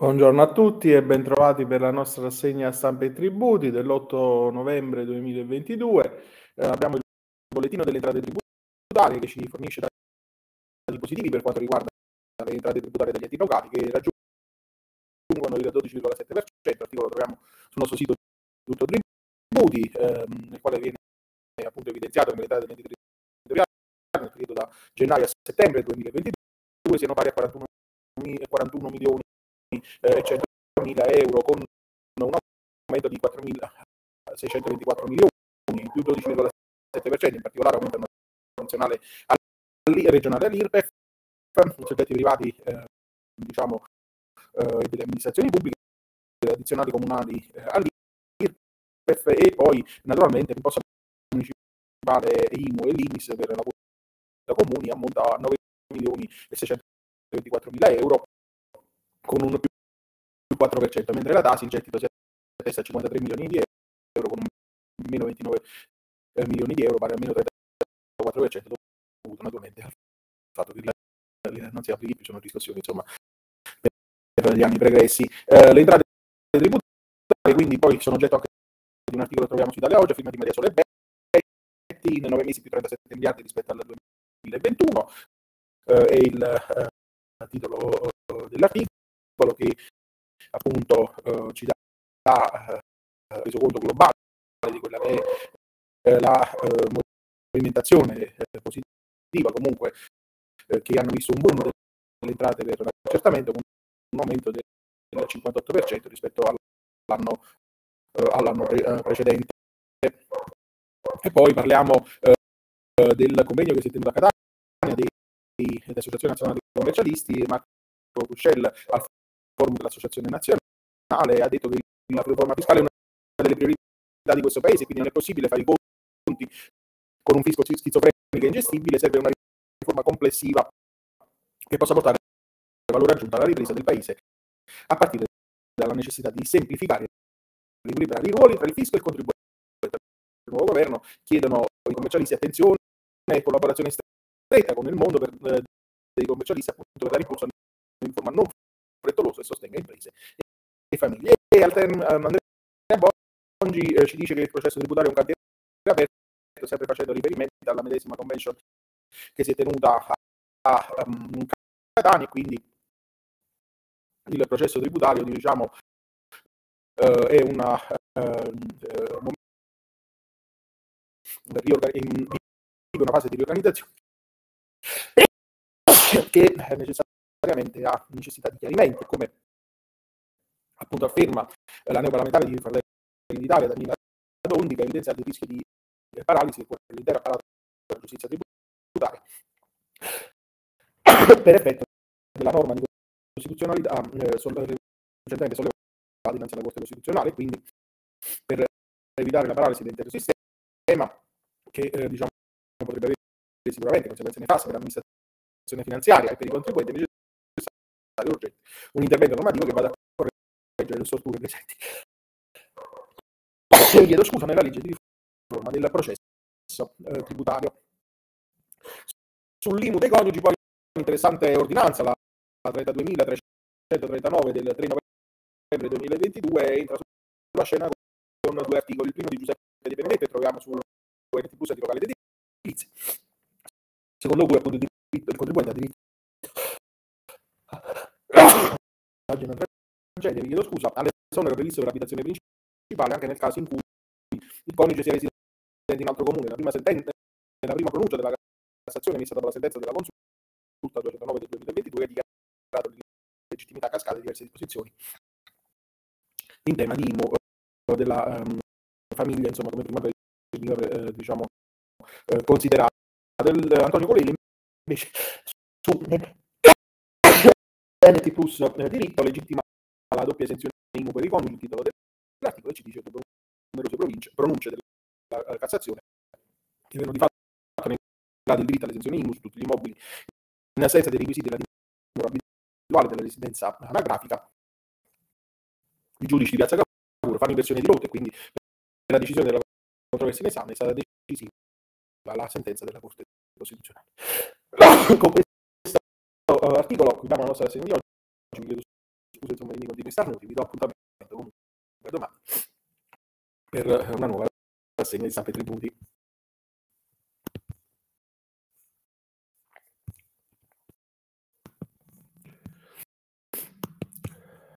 Buongiorno a tutti e bentrovati per la nostra rassegna stampa e tributi dell'8 novembre 2022. Eh, abbiamo il bollettino delle entrate tributarie che ci fornisce dati positivi per quanto riguarda le entrate tributarie degli enti locali che raggiungono il 12,7%. L'articolo lo troviamo sul nostro sito tutto tributi, ehm, nel quale viene appunto evidenziato che le entrate degli enti territoriali nel periodo da gennaio a settembre 2022 siano pari a 41, 41 milioni eh, 100.000 euro con un aumento di 4.624 milioni, più 12,7%, in particolare aumento nazionale regionale all'IRPEF, soggetti privati eh, diciamo, eh, delle amministrazioni pubbliche, addizionali comunali eh, all'IRPEF e poi naturalmente l'imposta municipale IMU e l'IMIS per la comuni ammonta a 9 milioni e 624 mila euro con un più 4%, mentre la TASI il gettito si attesta a 53 milioni di euro con un meno 29 eh, milioni di euro, pari a meno 34% dovuto naturalmente al fatto che non si applichi più, sono discussioni insomma per gli anni pregressi. Eh, le entrate tributarie quindi poi sono oggetto anche di un articolo che troviamo su Italia Oggi, firma di Maria Sole Betti, in 9 mesi più 37 miliardi rispetto al 2021, eh, e il eh, titolo dell'articolo che appunto eh, ci dà eh, resoconto globale di quella che è eh, la eh, movimentazione eh, positiva comunque eh, che hanno visto un boom delle entrate per l'accertamento con un aumento del 58% rispetto all'anno, all'anno precedente. E poi parliamo del convegno che si è tenuto a Catania dell'Associazione Nazionale dei Commercialisti, Marco Cuscel al forum dell'Associazione Nazionale ha detto che la riforma fiscale è una delle priorità di questo paese, quindi non è possibile fare i conti con un fisco schizofrenico ingestibile, serve una riforma complessiva che possa portare valore aggiunto alla ripresa del paese, a partire dalla necessità di semplificare e riequilibrare i ruoli tra il fisco e il contribuente. Il nuovo governo chiedono i commercialisti attenzione e collaborazione stretta con il mondo per, eh, dei commercialisti appunto per dare impulso a una riforma non e sostenga imprese e famiglie. E Altern, um, Andrea Bongi eh, ci dice che il processo tributario è un cantiere aperto, sempre facendo riferimento alla medesima convention che si è tenuta a, a um, Catania, quindi il processo tributario diciamo uh, è una uh, in, una fase di riorganizzazione che è necessariamente ha necessità di chiarimenti, come appunto afferma la neoparlamentare di Fratelli d'Italia, Danila Dondi, che ha evidenziato il rischio di paralisi dell'intero apparato della giustizia tributaria. Per effetto della norma di costituzionalità eh, recentemente sollevata dinanzi alla Corte Costituzionale, quindi per evitare la paralisi dell'intero sistema che eh, diciamo, potrebbe avere sicuramente conseguenze nefaste per l'amministrazione finanziaria e per i contribuenti, è necessario urgente un intervento normativo che vada a correggere le storture presenti. Chiedo scusa nella legge di riforma del processo eh, tributario. Sull'IMU dei coniugi poi un'interessante ordinanza, la 32.339 del 3 novembre 2022, entra sulla scena con due articoli. Il primo di Giuseppe Di Benedetto, troviamo su ONT Plus di locale edilizia. Secondo cui appunto il contribuente ha diritto oggi una tragedia, vi chiedo scusa, all'esonero previsto per l'abitazione principale anche nel caso in cui il coniuge sia residente in altro comune. La prima, sentenza, la prima pronuncia della Cassazione emessa dopo la sentenza della Consulta 209 del 2022 ha dichiarato l'illegittimità a cascata di diverse disposizioni in tema di eh, della um, famiglia, insomma, come prima eh, diciamo, eh, considerata. Del, Antonio Colelli invece su NT plus eh, diritto legittima la doppia esenzione IMU per i coniugi, il titolo dell'articolo, e ci dice che numerose pronunce, pronunce della uh, Cassazione che vengono di fatto negati il diritto all'esenzione IMU su tutti gli immobili in assenza dei requisiti della dimora abituale della residenza anagrafica. I giudici di Piazza Cavour fanno inversione di rotte, quindi per la decisione della controversia in esame è stata decisiva la sentenza della Corte Costituzionale. Con articolo chiudiamo la nostra sessione di oggi, vi chiedo scuse insomma, di continui starnuti, vi do appuntamento comunque domani per una nuova rassegna di Sampe Tributi.